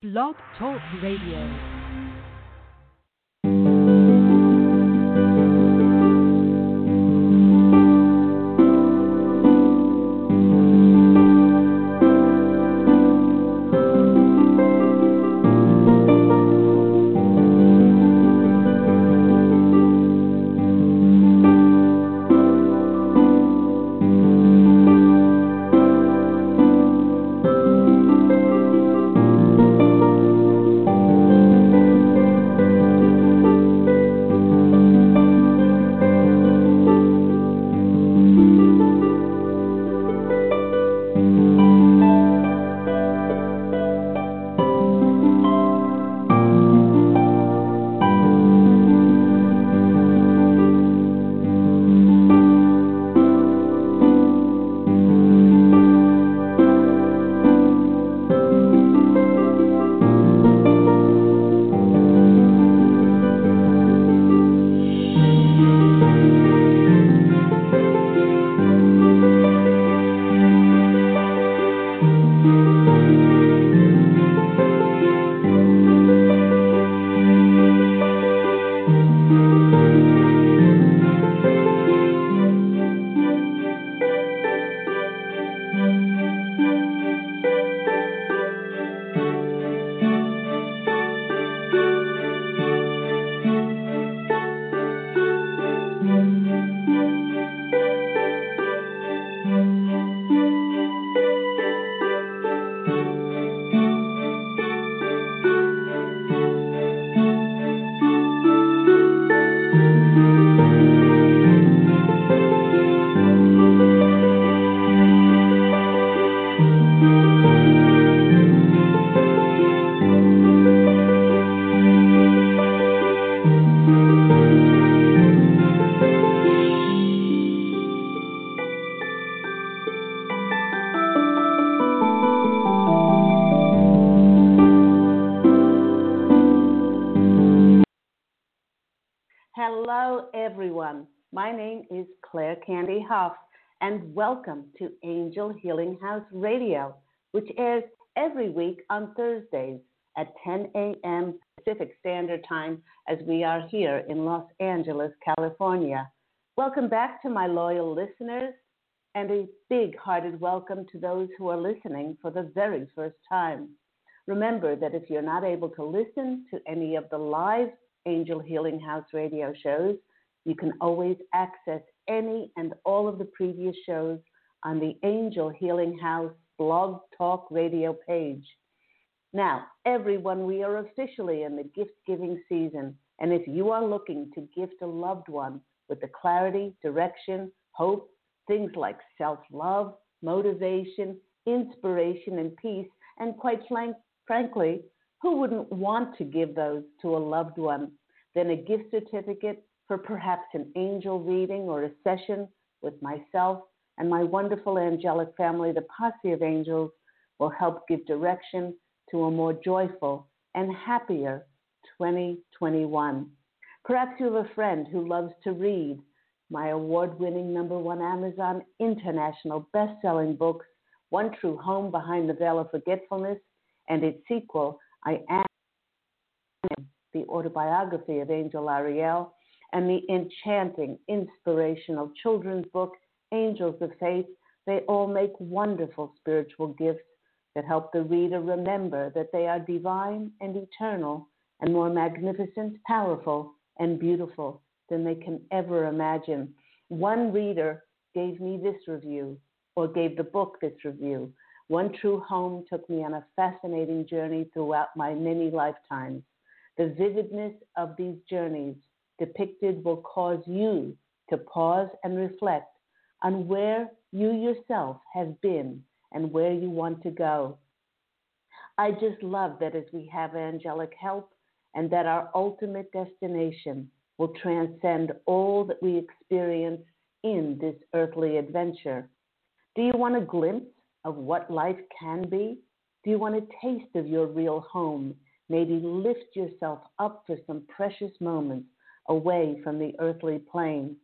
Blog Talk Radio. And welcome to Angel Healing House Radio, which airs every week on Thursdays at 10 a.m. Pacific Standard Time as we are here in Los Angeles, California. Welcome back to my loyal listeners, and a big hearted welcome to those who are listening for the very first time. Remember that if you're not able to listen to any of the live Angel Healing House radio shows, you can always access any and all of the previous shows on the Angel Healing House blog talk radio page. Now, everyone, we are officially in the gift giving season, and if you are looking to gift a loved one with the clarity, direction, hope, things like self love, motivation, inspiration, and peace, and quite frankly, who wouldn't want to give those to a loved one? Then a gift certificate for perhaps an angel reading or a session with myself and my wonderful angelic family, the Posse of Angels, will help give direction to a more joyful and happier 2021. Perhaps you have a friend who loves to read. My award winning number one Amazon international best selling books, One True Home Behind the Veil of Forgetfulness, and its sequel, I Am, the autobiography of Angel Ariel, and the enchanting, inspirational children's book, Angels of Faith, they all make wonderful spiritual gifts that help the reader remember that they are divine and eternal and more magnificent, powerful, and beautiful than they can ever imagine. One reader gave me this review, or gave the book this review. One True Home took me on a fascinating journey throughout my many lifetimes. The vividness of these journeys depicted will cause you to pause and reflect on where you yourself have been and where you want to go. I just love that as we have angelic help and that our ultimate destination will transcend all that we experience in this earthly adventure. Do you want a glimpse of what life can be? Do you want a taste of your real home? Maybe lift yourself up for some precious moments away from the earthly plane.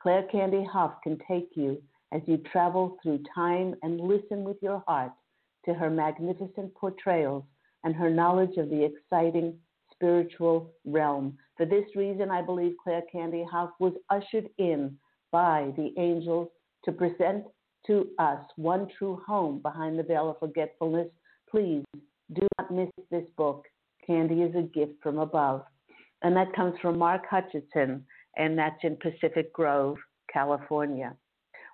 Claire Candy Hough can take you as you travel through time and listen with your heart to her magnificent portrayals and her knowledge of the exciting spiritual realm. For this reason, I believe Claire Candy Hough was ushered in by the angels to present to us one true home behind the veil of forgetfulness. Please do not miss this book. Candy is a gift from above. And that comes from Mark Hutchinson, and that's in Pacific Grove, California.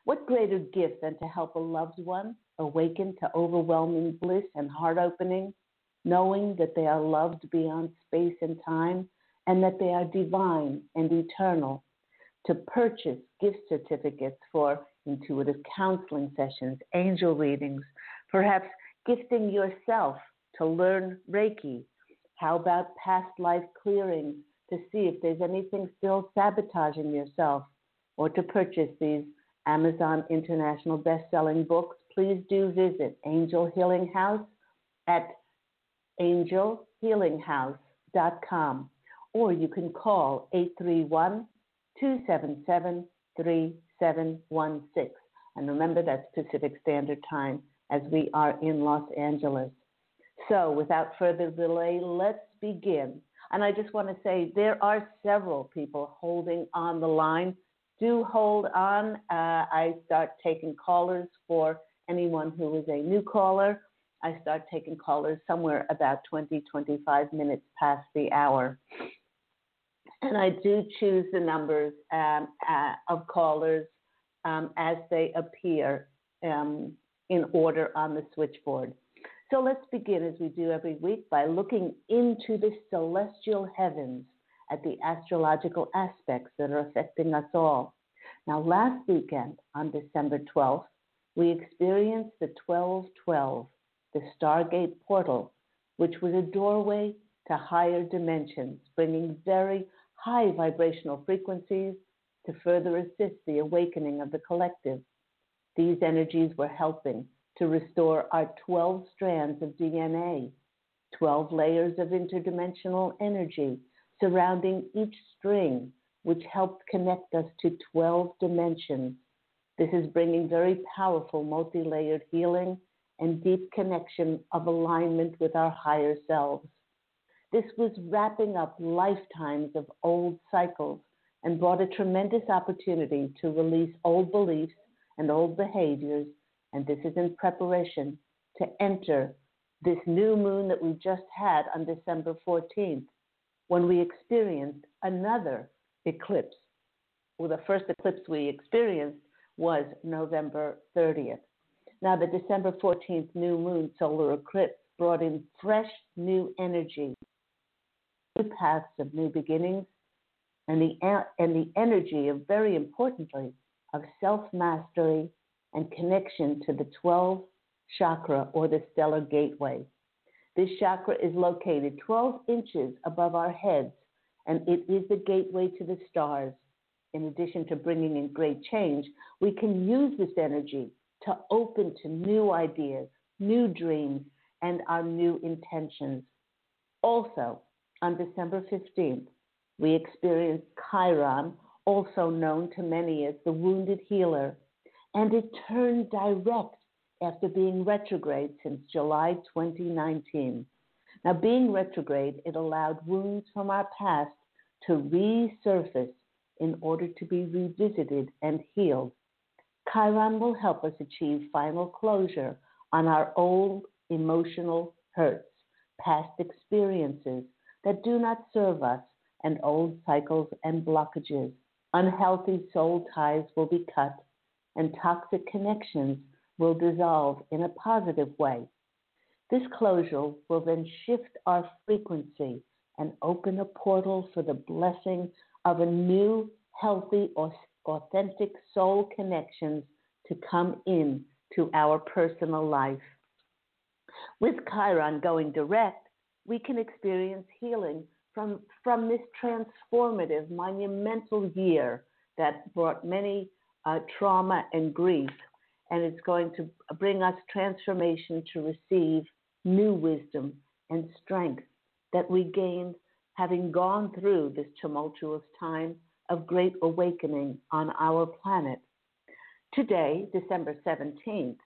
What greater gift than to help a loved one awaken to overwhelming bliss and heart opening, knowing that they are loved beyond space and time and that they are divine and eternal? To purchase gift certificates for intuitive counseling sessions, angel readings, perhaps gifting yourself to learn Reiki. How about past life clearing to see if there's anything still sabotaging yourself? Or to purchase these Amazon International best-selling books, please do visit Angel Healing House at angelhealinghouse.com or you can call 831 277 3716. And remember, that's Pacific Standard Time as we are in Los Angeles. So, without further delay, let's begin. And I just want to say there are several people holding on the line do hold on. Uh, I start taking callers for anyone who is a new caller. I start taking callers somewhere about 20, 25 minutes past the hour. And I do choose the numbers um, uh, of callers um, as they appear um, in order on the switchboard. So let's begin, as we do every week, by looking into the celestial heavens at the astrological aspects that are affecting us all. Now, last weekend on December 12th, we experienced the 1212, the Stargate portal, which was a doorway to higher dimensions, bringing very high vibrational frequencies to further assist the awakening of the collective. These energies were helping to restore our 12 strands of DNA, 12 layers of interdimensional energy surrounding each string, which helped connect us to 12 dimensions. This is bringing very powerful multi layered healing and deep connection of alignment with our higher selves. This was wrapping up lifetimes of old cycles and brought a tremendous opportunity to release old beliefs and old behaviors. And this is in preparation to enter this new moon that we just had on December 14th, when we experienced another eclipse. Well, the first eclipse we experienced was November 30th. Now, the December 14th new moon solar eclipse brought in fresh new energy, new paths of new beginnings, and the, and the energy of, very importantly, of self mastery and connection to the 12 chakra or the stellar gateway. This chakra is located 12 inches above our heads, and it is the gateway to the stars. In addition to bringing in great change, we can use this energy to open to new ideas, new dreams, and our new intentions. Also, on December 15th, we experienced Chiron, also known to many as the wounded healer, and it turned direct after being retrograde since July 2019. Now, being retrograde, it allowed wounds from our past to resurface in order to be revisited and healed. Chiron will help us achieve final closure on our old emotional hurts, past experiences that do not serve us, and old cycles and blockages. Unhealthy soul ties will be cut, and toxic connections will dissolve in a positive way. This closure will then shift our frequency and open a portal for the blessing of a new, healthy, or authentic soul connections to come in to our personal life. With Chiron going direct, we can experience healing from, from this transformative, monumental year that brought many uh, trauma and grief and it's going to bring us transformation to receive new wisdom and strength that we gained having gone through this tumultuous time of great awakening on our planet. Today, December 17th,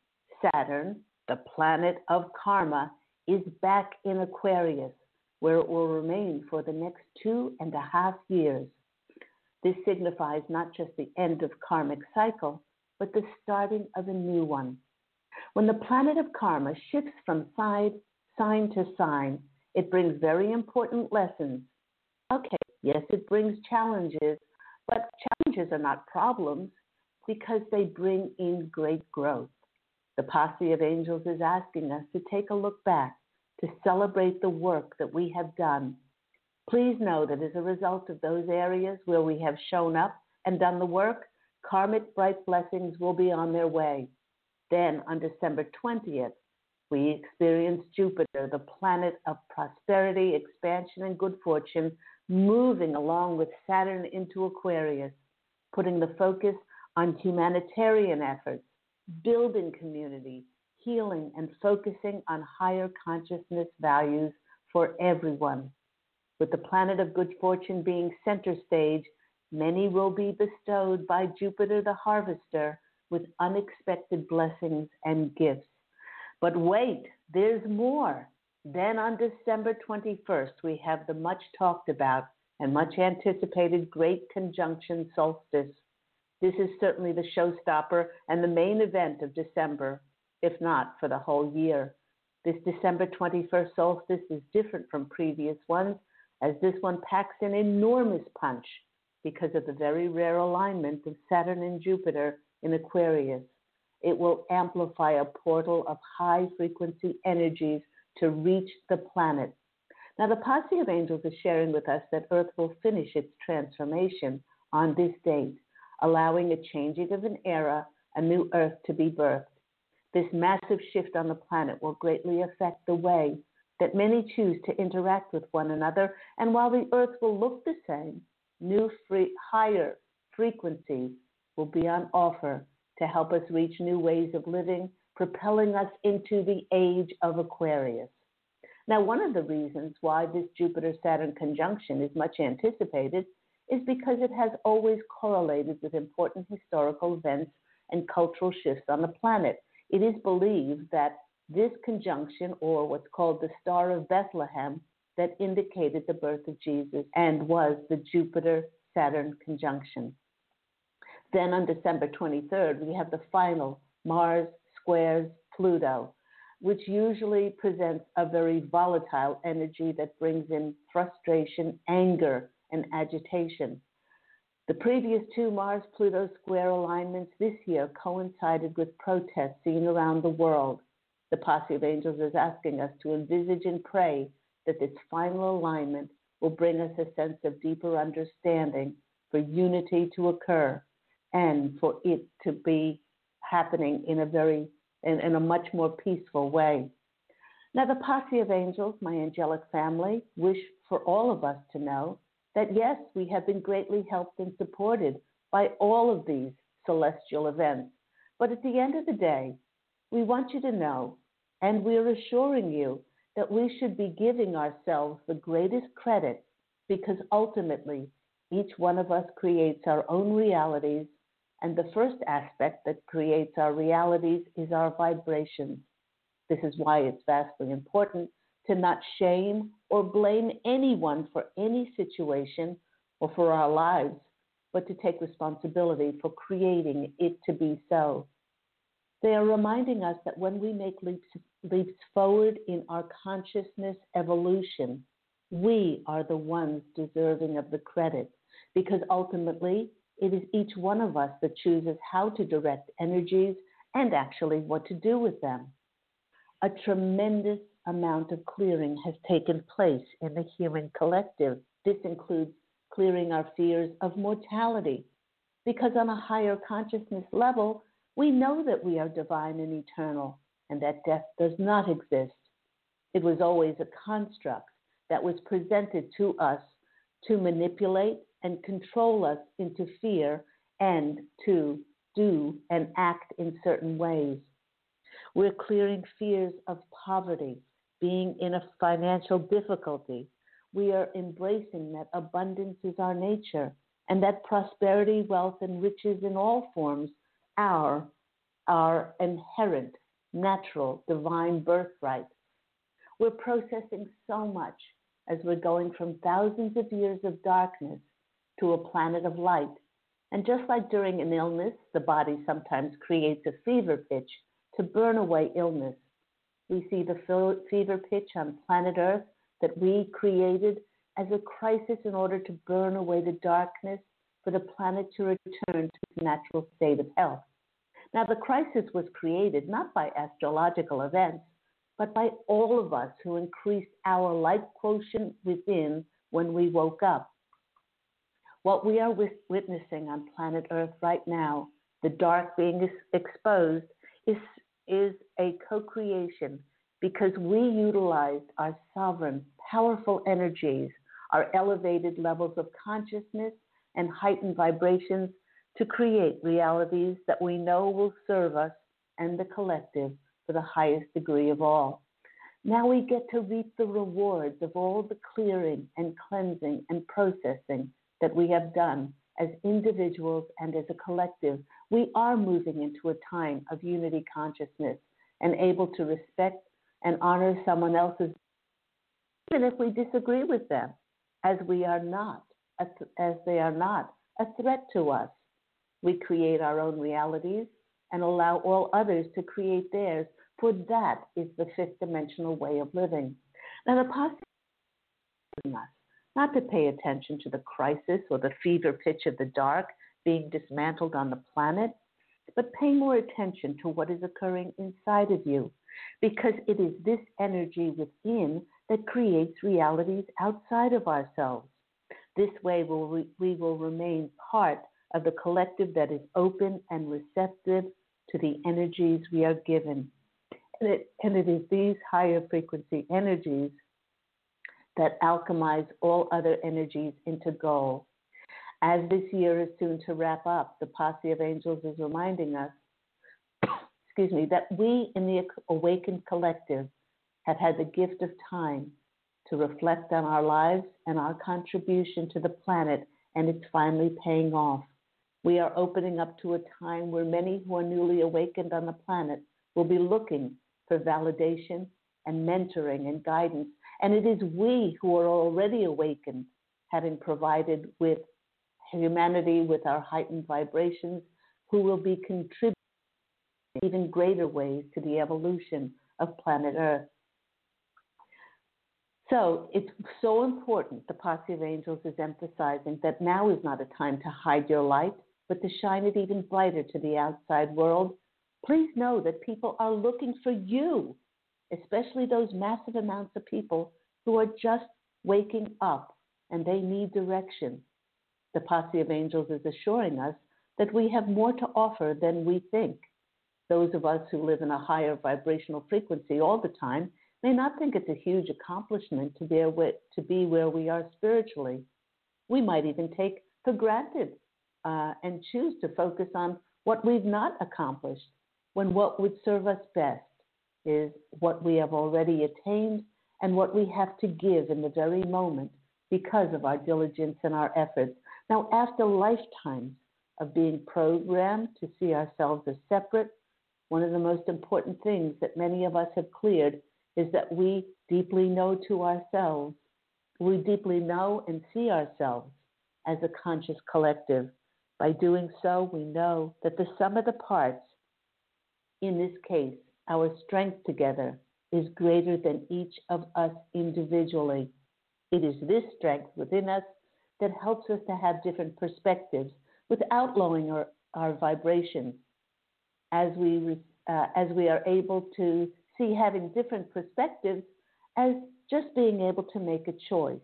Saturn, the planet of karma, is back in Aquarius, where it will remain for the next two and a half years. This signifies not just the end of karmic cycle, but the starting of a new one. When the planet of karma shifts from side, sign to sign, it brings very important lessons. Okay, yes, it brings challenges, but challenges are not problems because they bring in great growth. The posse of angels is asking us to take a look back, to celebrate the work that we have done. Please know that as a result of those areas where we have shown up and done the work, karmic bright blessings will be on their way. Then on December 20th, we experience Jupiter, the planet of prosperity, expansion, and good fortune, moving along with Saturn into Aquarius, putting the focus on humanitarian efforts, building community, healing, and focusing on higher consciousness values for everyone. With the planet of good fortune being center stage, many will be bestowed by Jupiter the harvester with unexpected blessings and gifts. But wait, there's more. Then on December 21st, we have the much talked about and much anticipated Great Conjunction Solstice. This is certainly the showstopper and the main event of December, if not for the whole year. This December 21st solstice is different from previous ones, as this one packs an enormous punch because of the very rare alignment of Saturn and Jupiter in Aquarius. It will amplify a portal of high frequency energies to reach the planet. Now, the posse of angels is sharing with us that Earth will finish its transformation on this date, allowing a changing of an era, a new Earth to be birthed. This massive shift on the planet will greatly affect the way that many choose to interact with one another, and while the Earth will look the same, new free, higher frequencies will be on offer to help us reach new ways of living, propelling us into the age of Aquarius. Now, one of the reasons why this Jupiter Saturn conjunction is much anticipated is because it has always correlated with important historical events and cultural shifts on the planet. It is believed that this conjunction, or what's called the Star of Bethlehem, that indicated the birth of Jesus and was the Jupiter Saturn conjunction. Then on December 23rd, we have the final Mars squares Pluto, which usually presents a very volatile energy that brings in frustration, anger, and agitation. The previous two Mars Pluto square alignments this year coincided with protests seen around the world. The posse of angels is asking us to envisage and pray that this final alignment will bring us a sense of deeper understanding for unity to occur and for it to be happening in a very in, in a much more peaceful way. Now the posse of angels, my angelic family, wish for all of us to know that yes, we have been greatly helped and supported by all of these celestial events. But at the end of the day, we want you to know, and we're assuring you that we should be giving ourselves the greatest credit because ultimately each one of us creates our own realities, and the first aspect that creates our realities is our vibrations. This is why it's vastly important to not shame or blame anyone for any situation or for our lives, but to take responsibility for creating it to be so. They are reminding us that when we make leaps, leaps forward in our consciousness evolution, we are the ones deserving of the credit because ultimately it is each one of us that chooses how to direct energies and actually what to do with them. A tremendous amount of clearing has taken place in the human collective. This includes clearing our fears of mortality, because on a higher consciousness level, we know that we are divine and eternal and that death does not exist. It was always a construct that was presented to us to manipulate and control us into fear and to do and act in certain ways. We're clearing fears of poverty, being in a financial difficulty. We are embracing that abundance is our nature and that prosperity, wealth, and riches in all forms our, inherent, natural, divine birthright. We're processing so much as we're going from thousands of years of darkness to a planet of light. And just like during an illness, the body sometimes creates a fever pitch to burn away illness. We see the fever pitch on planet Earth that we created as a crisis in order to burn away the darkness for the planet to return to its natural state of health. Now, the crisis was created not by astrological events, but by all of us who increased our light quotient within when we woke up. What we are witnessing on planet Earth right now, the dark being exposed, is, is a co creation because we utilized our sovereign, powerful energies, our elevated levels of consciousness, and heightened vibrations to create realities that we know will serve us and the collective for the highest degree of all. Now we get to reap the rewards of all the clearing and cleansing and processing that we have done as individuals and as a collective. We are moving into a time of unity consciousness and able to respect and honor someone else's, even if we disagree with them, as we are not, as they are not a threat to us. We create our own realities and allow all others to create theirs, for that is the fifth dimensional way of living. Now, the possibility us not to pay attention to the crisis or the fever pitch of the dark being dismantled on the planet, but pay more attention to what is occurring inside of you, because it is this energy within that creates realities outside of ourselves. This way, we will remain part of the collective that is open and receptive to the energies we are given. And it, and it is these higher frequency energies that alchemize all other energies into gold. As this year is soon to wrap up, the Posse of Angels is reminding us, excuse me, that we in the awakened collective have had the gift of time to reflect on our lives and our contribution to the planet, and it's finally paying off. We are opening up to a time where many who are newly awakened on the planet will be looking for validation and mentoring and guidance. And it is we who are already awakened, having provided with humanity with our heightened vibrations, who will be contributing in even greater ways to the evolution of planet Earth. So it's so important, the Posse of Angels is emphasizing that now is not a time to hide your light, but to shine it even brighter to the outside world, please know that people are looking for you, especially those massive amounts of people who are just waking up and they need direction. The Posse of Angels is assuring us that we have more to offer than we think. Those of us who live in a higher vibrational frequency all the time may not think it's a huge accomplishment to be, to be where we are spiritually. We might even take for granted uh, and choose to focus on what we've not accomplished when what would serve us best is what we have already attained and what we have to give in the very moment because of our diligence and our efforts. Now, after lifetimes of being programmed to see ourselves as separate, one of the most important things that many of us have cleared is that we deeply know to ourselves, we deeply know and see ourselves as a conscious collective by doing so, we know that the sum of the parts, in this case, our strength together, is greater than each of us individually. It is this strength within us that helps us to have different perspectives without lowering our, our vibrations. As we, uh, as we are able to see having different perspectives as just being able to make a choice.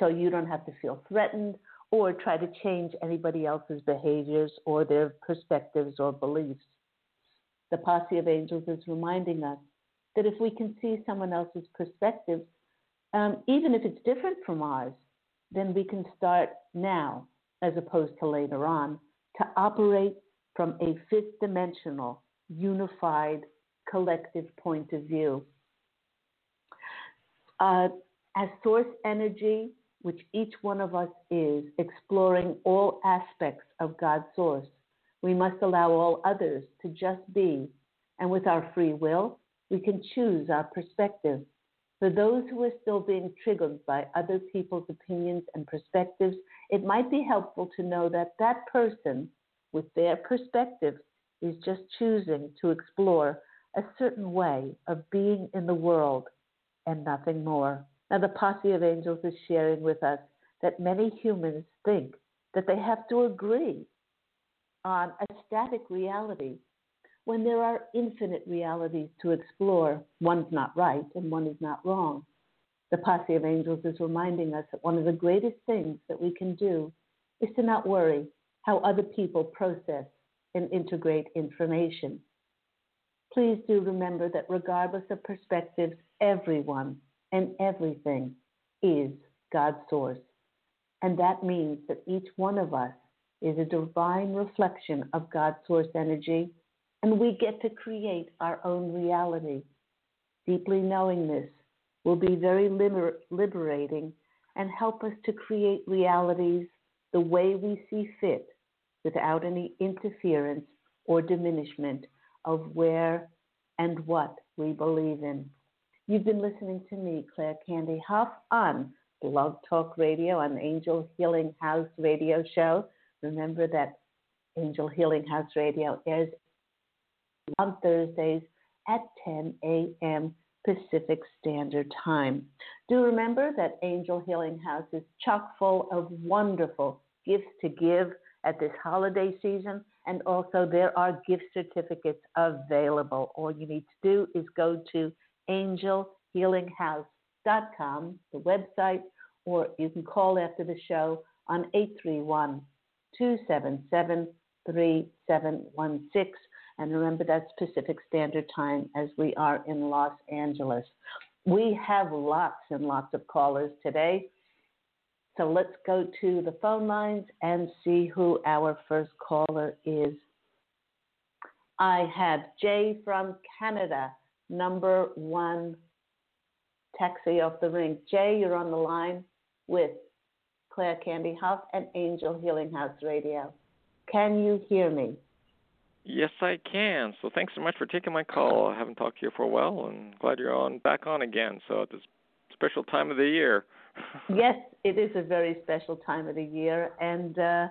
So you don't have to feel threatened or try to change anybody else's behaviors or their perspectives or beliefs. The posse of angels is reminding us that if we can see someone else's perspective, um, even if it's different from ours, then we can start now, as opposed to later on, to operate from a fifth dimensional, unified, collective point of view. Uh, as source energy, which each one of us is, exploring all aspects of God's source, we must allow all others to just be. And with our free will, we can choose our perspective. For those who are still being triggered by other people's opinions and perspectives, it might be helpful to know that that person with their perspective is just choosing to explore a certain way of being in the world and nothing more. Now, the posse of angels is sharing with us that many humans think that they have to agree on a static reality when there are infinite realities to explore. One's not right and one is not wrong. The posse of angels is reminding us that one of the greatest things that we can do is to not worry how other people process and integrate information. Please do remember that regardless of perspectives, everyone and everything is God's source. And that means that each one of us is a divine reflection of God's source energy, and we get to create our own reality. Deeply knowing this will be very liber- liberating and help us to create realities the way we see fit without any interference or diminishment of where and what we believe in. You've been listening to me, Claire Candy Hough, on Blog Talk Radio on Angel Healing House Radio Show. Remember that Angel Healing House Radio airs on Thursdays at 10 a.m. Pacific Standard Time. Do remember that Angel Healing House is chock full of wonderful gifts to give at this holiday season, and also there are gift certificates available. All you need to do is go to angelhealinghouse.com, the website, or you can call after the show on 831 277 3716. And remember, that's Pacific Standard Time as we are in Los Angeles. We have lots and lots of callers today. So let's go to the phone lines and see who our first caller is. I have Jay from Canada, number one taxi off the ring. Jay, you're on the line with Claire Candy Hough and Angel Healing House Radio. Can you hear me? Yes, I can. So thanks so much for taking my call. I haven't talked to you for a while, and glad you're on back on again. So at this special time of the year. yes, it is a very special time of the year, and uh,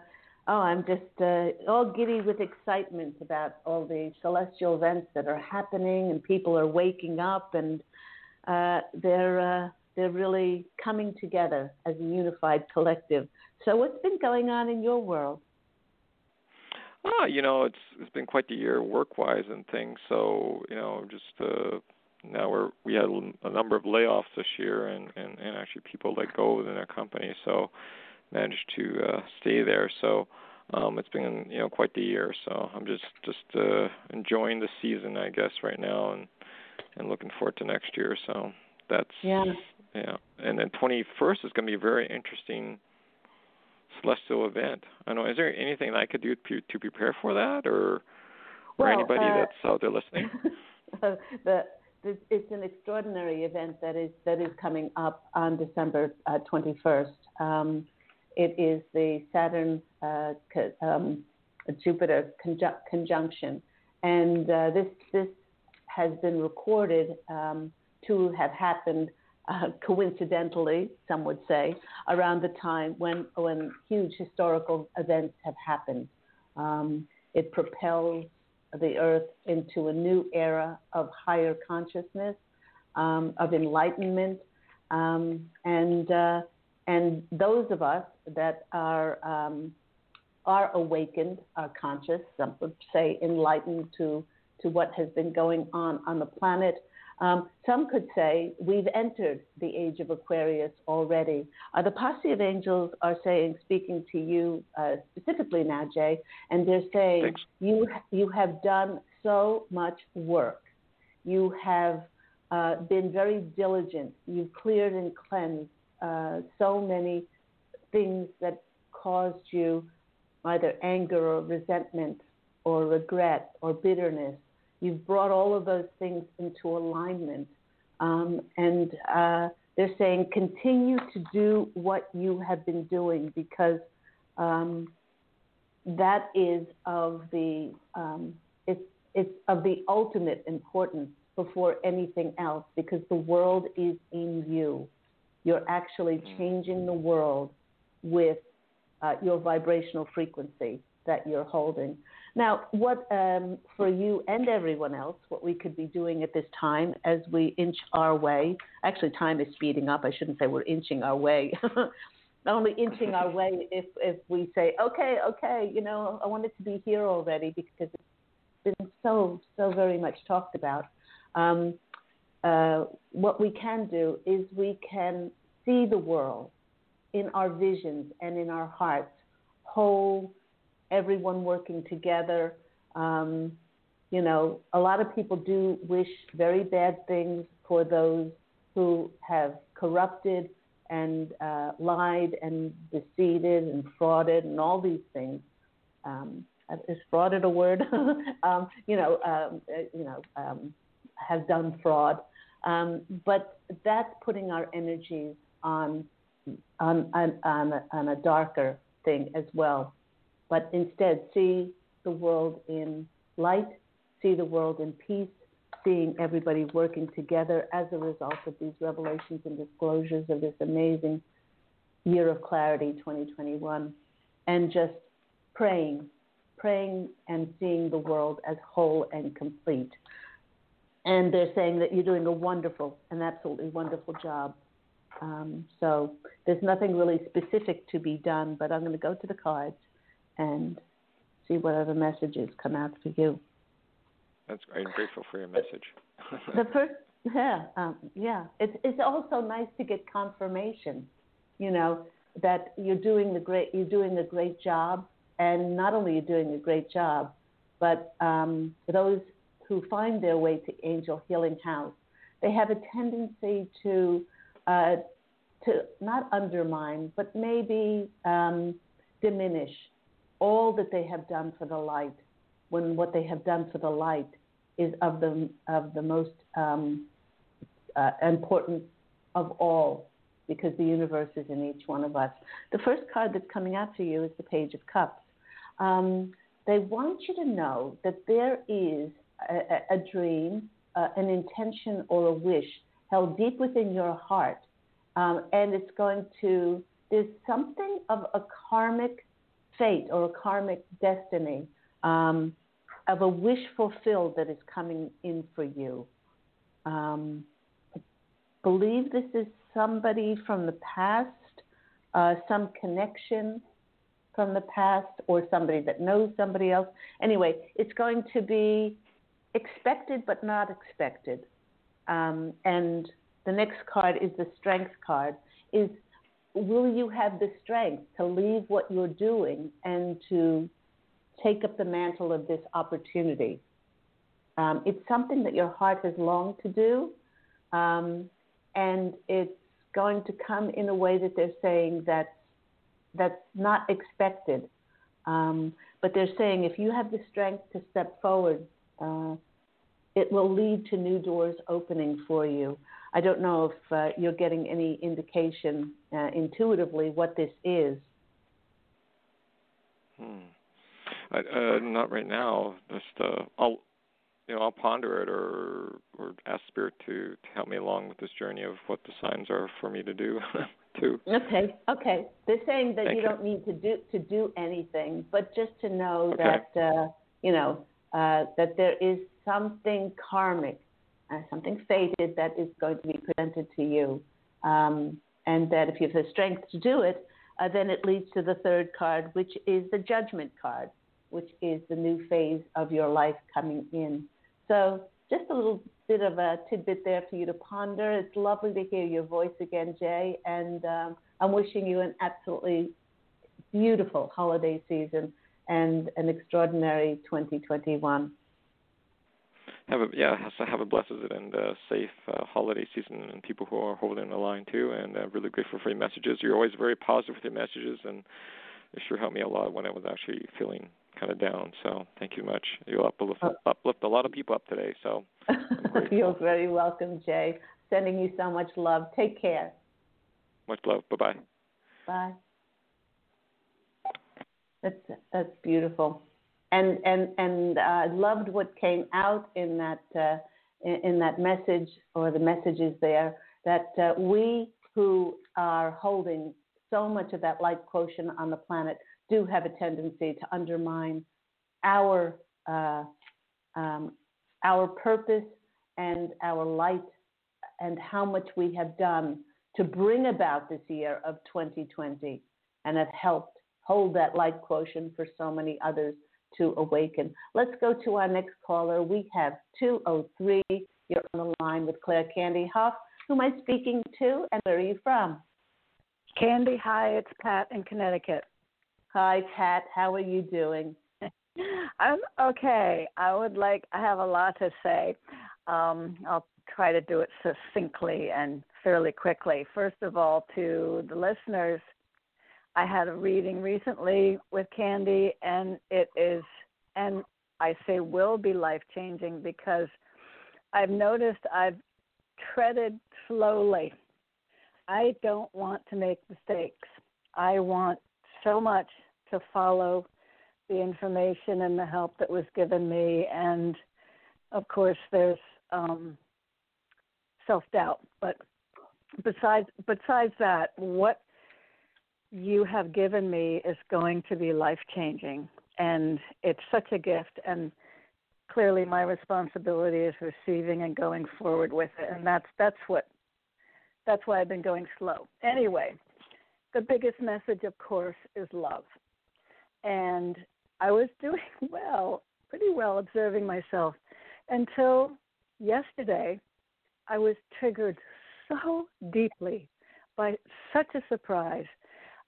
oh, I'm just uh, all giddy with excitement about all the celestial events that are happening, and people are waking up, and uh, they're uh, they're really coming together as a unified collective. So, what's been going on in your world? Ah, you know, it's it's been quite the year work-wise and things. So, you know, just uh, now we're we had a number of layoffs this year and and and actually people let go within our company so managed to uh stay there. So um it's been you know quite the year. So i'm just just uh enjoying the season i guess right now and and looking forward to next year. So that's yeah. yeah. And then 21st is going to be a very interesting celestial event. I know is there anything i could do to to prepare for that or or well, anybody uh, that's out there listening? The it's an extraordinary event that is that is coming up on December uh, 21st. Um, it is the Saturn uh, um, Jupiter conju- conjunction, and uh, this this has been recorded um, to have happened uh, coincidentally, some would say, around the time when when huge historical events have happened. Um, it propels the earth into a new era of higher consciousness, um, of enlightenment, um, and uh, and those of us that are um, are awakened, are conscious, some would say enlightened to to what has been going on on the planet. Um, some could say we've entered the age of Aquarius already. Uh, the posse of angels are saying, speaking to you uh, specifically now, Jay, and they're saying Thanks. you you have done so much work. You have uh, been very diligent. You've cleared and cleansed uh, so many things that caused you either anger or resentment or regret or bitterness You've brought all of those things into alignment. Um, and uh, they're saying continue to do what you have been doing because um, that is of the um, it's, it's of the ultimate importance before anything else because the world is in you. You're actually mm. changing the world with uh, your vibrational frequency that you're holding. Now, what um, for you and everyone else, what we could be doing at this time as we inch our way, actually, time is speeding up. I shouldn't say we're inching our way. Only inching our way if, if we say, okay, okay, you know, I wanted to be here already because it's been so, so very much talked about. Um, uh, what we can do is we can see the world in our visions and in our hearts, whole, everyone working together. Um, you know, a lot of people do wish very bad things for those who have corrupted and uh, lied and deceived and frauded and all these things. Um, is frauded a word? um, you know, um, uh, you know, um, have done fraud. Um, but that's putting our energies on on, on, on, a, on a darker thing as well. But instead see the world in light, see the world in peace, seeing everybody working together as a result of these revelations and disclosures of this amazing year of clarity 2021 and just praying praying and seeing the world as whole and complete and they're saying that you're doing a wonderful an absolutely wonderful job um, so there's nothing really specific to be done but i'm going to go to the cards and see what other messages come out for you. That's great. I'm grateful for your message. the first, yeah, um, yeah. It's it's also nice to get confirmation, you know, that you're doing the great you're doing a great job, and not only you're doing a great job, but um, those who find their way to Angel Healing House, they have a tendency to uh, to not undermine, but maybe um, diminish all that they have done for the light, when what they have done for the light is of the of the most um, uh, important of all, because the universe is in each one of us. The first card that's coming out for you is the Page of Cups. Um, they want you to know that there is a, a dream, uh, an intention, or a wish held deep within your heart, um, and it's going to. There's something of a karmic fate or a karmic destiny um, of a wish fulfilled that is coming in for you. Um, believe this is somebody from the past, uh, some connection from the past, or somebody that knows somebody else. Anyway, it's going to be expected but not expected. Um, and the next card is the strength card. Is will you have the strength to leave what you're doing and to take up the mantle of this opportunity? Um, it's something that your heart has longed to do, um, and it's going to come in a way that they're saying that that's not expected. Um, but they're saying if you have the strength to step forward, uh, it will lead to new doors opening for you. I don't know if uh, you're getting any indication uh, intuitively what this is. Hmm. I, uh, not right now. Just uh, I'll, you know, I'll ponder it or or ask Spirit to to help me along with this journey of what the signs are for me to do. too. Okay, okay. They're saying that you, you, don't need to do to do anything, but just to know okay. that uh, you know uh, that there is something karmic uh, something fated that is going to be presented to you. Um, and that if you have the strength to do it, uh, then it leads to the third card, which is the judgment card, which is the new phase of your life coming in. So, just a little bit of a tidbit there for you to ponder. It's lovely to hear your voice again, Jay, and um, I'm wishing you an absolutely beautiful holiday season and an extraordinary 2021 have a yeah so have a blessed and uh, safe uh, holiday season and people who are holding the line too and uh, really grateful for your messages. You're always very positive with your messages and it sure helped me a lot when I was actually feeling kind of down. So thank you much. You uplift, uh, uplift a lot of people up today so you're very welcome Jay. Sending you so much love. Take care. Much love. Bye bye bye that's that's beautiful. And and and uh, loved what came out in that uh, in, in that message or the messages there that uh, we who are holding so much of that light quotient on the planet do have a tendency to undermine our uh, um, our purpose and our light and how much we have done to bring about this year of 2020 and have helped hold that light quotient for so many others to awaken. Let's go to our next caller. We have 203. You're on the line with Claire Candy Hough. Who am I speaking to and where are you from? Candy, hi, it's Pat in Connecticut. Hi, Pat. How are you doing? I'm okay. I would like, I have a lot to say. Um, I'll try to do it succinctly and fairly quickly. First of all, to the listeners, I had a reading recently with Candy, and it is, and I say will be life changing because I've noticed I've treaded slowly. I don't want to make mistakes. I want so much to follow the information and the help that was given me, and of course, there's um, self doubt. But besides besides that, what you have given me is going to be life changing and it's such a gift and clearly my responsibility is receiving and going forward with it and that's that's what that's why I've been going slow. Anyway, the biggest message of course is love. And I was doing well, pretty well observing myself until yesterday I was triggered so deeply by such a surprise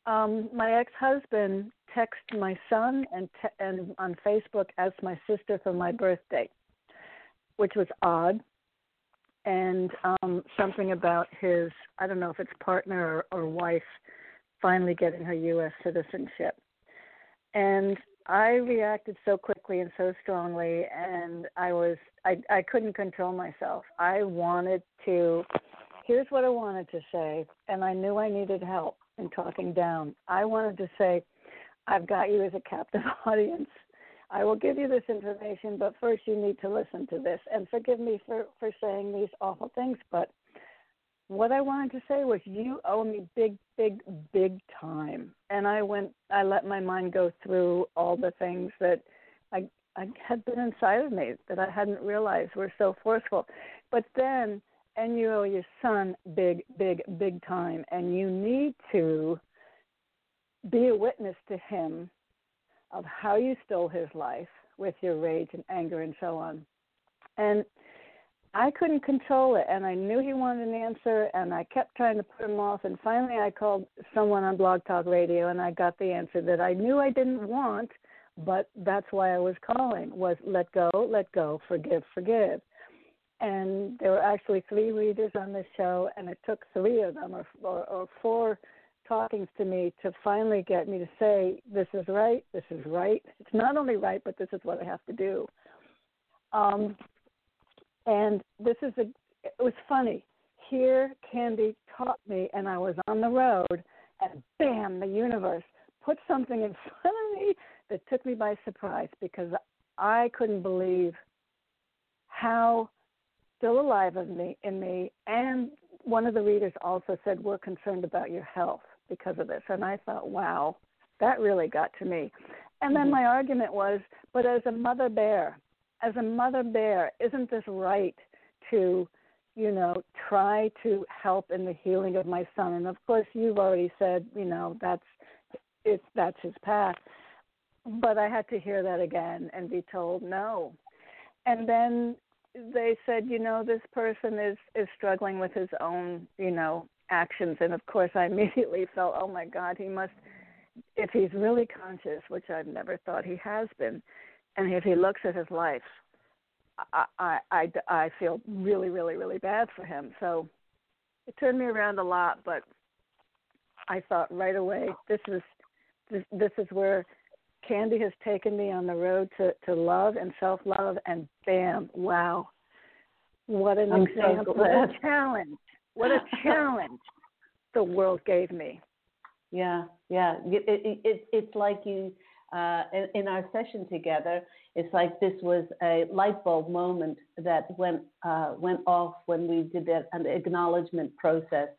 um, my ex-husband texted my son and te- and on Facebook as my sister for my birthday, which was odd, and um, something about his I don't know if it's partner or, or wife finally getting her U.S. citizenship, and I reacted so quickly and so strongly, and I was I I couldn't control myself. I wanted to. Here's what I wanted to say, and I knew I needed help and talking down. I wanted to say, I've got you as a captive audience. I will give you this information, but first you need to listen to this. And forgive me for, for saying these awful things, but what I wanted to say was you owe me big, big, big time. And I went I let my mind go through all the things that I I had been inside of me that I hadn't realized were so forceful. But then and you owe your son big, big, big time, and you need to be a witness to him of how you stole his life with your rage and anger and so on. And I couldn't control it, and I knew he wanted an answer, and I kept trying to put him off. And finally, I called someone on Blog Talk Radio, and I got the answer that I knew I didn't want, but that's why I was calling: was let go, let go, forgive, forgive and there were actually three readers on the show, and it took three of them or, or, or four talkings to me to finally get me to say, "This is right. This is right. It's not only right, but this is what I have to do." Um, and this is a. It was funny. Here, Candy taught me, and I was on the road, and bam, the universe put something in front of me that took me by surprise because I couldn't believe how still alive in me in me and one of the readers also said we're concerned about your health because of this. And i thought wow that really got to me. And then mm-hmm. my argument was but as a mother bear as a mother bear isn't this right to you know try to help in the healing of my son? And of course you've already said you know that's it's that's his path but i had to hear that again and be told no. And then they said, you know, this person is is struggling with his own, you know, actions, and of course, I immediately felt, oh my God, he must, if he's really conscious, which I've never thought he has been, and if he looks at his life, I I I, I feel really, really, really bad for him. So it turned me around a lot, but I thought right away, this is this, this is where Candy has taken me on the road to, to love and self love, and bam, wow. What an I'm example. So what a challenge. What a challenge the world gave me. Yeah, yeah. It, it, it, it's like you uh, in, in, our session together, it's like this was a light bulb moment that went uh, went off when we did that an acknowledgement process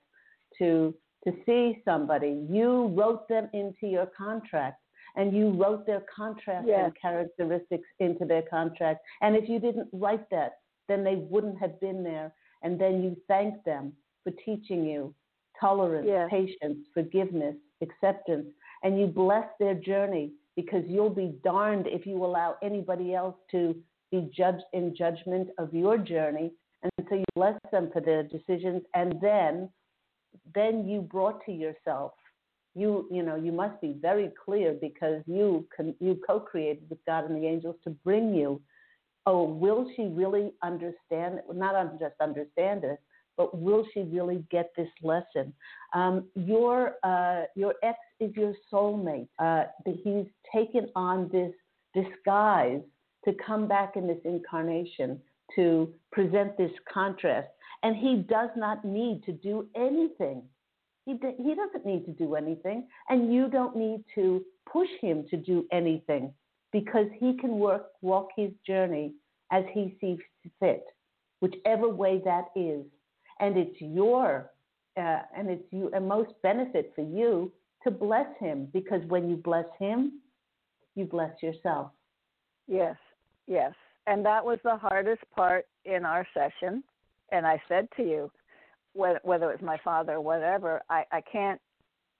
to to see somebody. You wrote them into your contract and you wrote their contract yes. and characteristics into their contract. And if you didn't write that, then they wouldn't have been there. And then you thank them for teaching you tolerance, yes. patience, forgiveness, acceptance, and you bless their journey because you'll be darned if you allow anybody else to be judged in judgment of your journey. And so you bless them for their decisions, and then then you brought to yourself you you know you must be very clear because you you co-created with God and the angels to bring you. Oh, will she really understand? Not just understand it, but will she really get this lesson? Um, your uh, your ex is your soulmate. Uh, he's taken on this disguise to come back in this incarnation to present this contrast, and he does not need to do anything he, doesn't need to do anything, and you don't need to push him to do anything because he can work, walk his journey as he sees fit, whichever way that is. And it's your, uh, and it's you, and most benefit for you to bless him because when you bless him, you bless yourself. Yes, yes. And that was the hardest part in our session. And I said to you, whether whether it was my father or whatever, I, I can't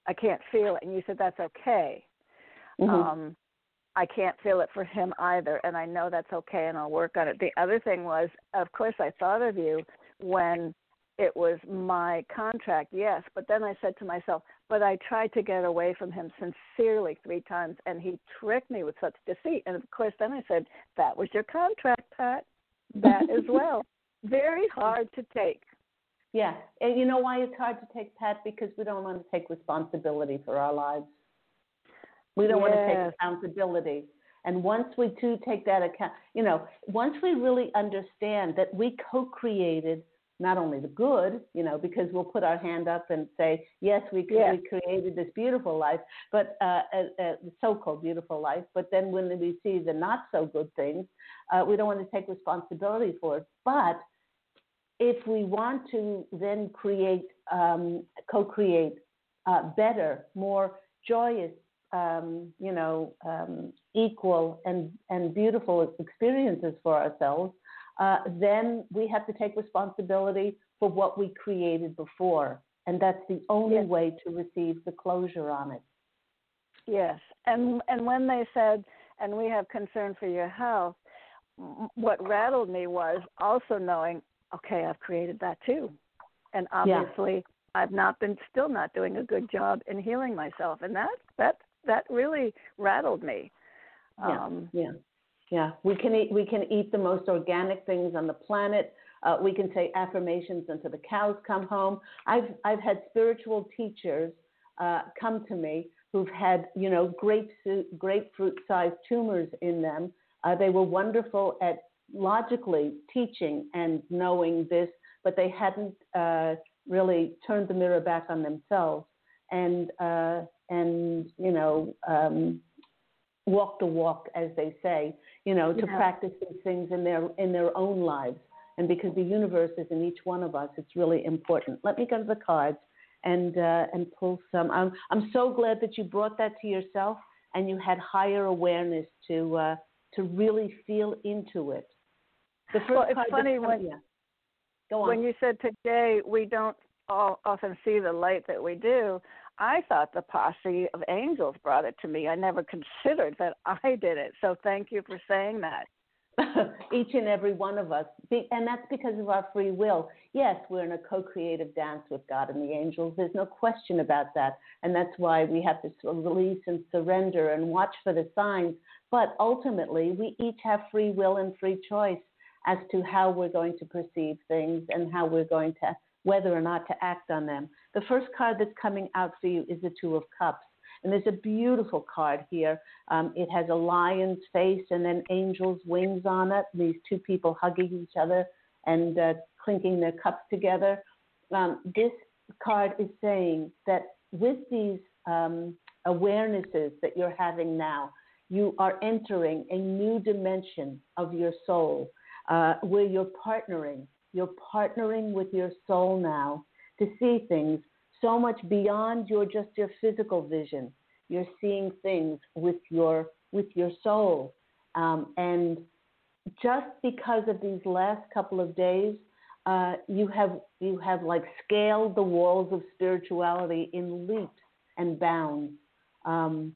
I can't feel it. And you said that's okay. Mm-hmm. Um, I can't feel it for him either, and I know that's okay, and I'll work on it. The other thing was, of course, I thought of you when it was my contract, yes, but then I said to myself, but I tried to get away from him sincerely three times, and he tricked me with such deceit. And of course, then I said, that was your contract, Pat. That as well. Very hard to take. Yeah. And you know why it's hard to take Pat? Because we don't want to take responsibility for our lives. We don't yes. want to take accountability. And once we do take that account, you know, once we really understand that we co created not only the good, you know, because we'll put our hand up and say, yes, we, yes. we created this beautiful life, but uh, uh, uh, so-called beautiful life. But then when we see the not so good things, uh, we don't want to take responsibility for it. But if we want to then create, um, co-create uh, better, more joyous, um, you know, um, equal and, and beautiful experiences for ourselves, uh, then we have to take responsibility for what we created before. And that's the only yes. way to receive the closure on it. Yes. And, and when they said, and we have concern for your health, what rattled me was also knowing okay, I've created that too. And obviously yeah. I've not been still not doing a good job in healing myself. And that that that really rattled me. Yeah. Um, yeah. Yeah. We can eat we can eat the most organic things on the planet. Uh, we can say affirmations until the cows come home. I've I've had spiritual teachers uh, come to me who've had you know grapefruit grapefruit sized tumors in them. Uh, they were wonderful at logically teaching and knowing this, but they hadn't uh, really turned the mirror back on themselves and uh, and you know um, walk the walk, as they say, you know, to yeah. practice these things in their in their own lives. And because the universe is in each one of us, it's really important. Let me go to the cards and uh, and pull some. I'm I'm so glad that you brought that to yourself and you had higher awareness to uh, to really feel into it. The first well, it's funny when yeah. Go on. when you said today we don't all often see the light that we do. I thought the posse of angels brought it to me. I never considered that I did it. So thank you for saying that. Each and every one of us, and that's because of our free will. Yes, we're in a co-creative dance with God and the angels. There's no question about that, and that's why we have to release and surrender and watch for the signs. But ultimately, we each have free will and free choice as to how we're going to perceive things and how we're going to, whether or not to act on them. The first card that's coming out for you is the Two of Cups. And there's a beautiful card here. Um, it has a lion's face and then angel's wings on it. These two people hugging each other and uh, clinking their cups together. Um, this card is saying that with these um, awarenesses that you're having now, you are entering a new dimension of your soul uh, where you're partnering. You're partnering with your soul now to see things so much beyond your just your physical vision. You're seeing things with your with your soul, um, and just because of these last couple of days, uh, you have you have like scaled the walls of spirituality in leaps and bounds, um,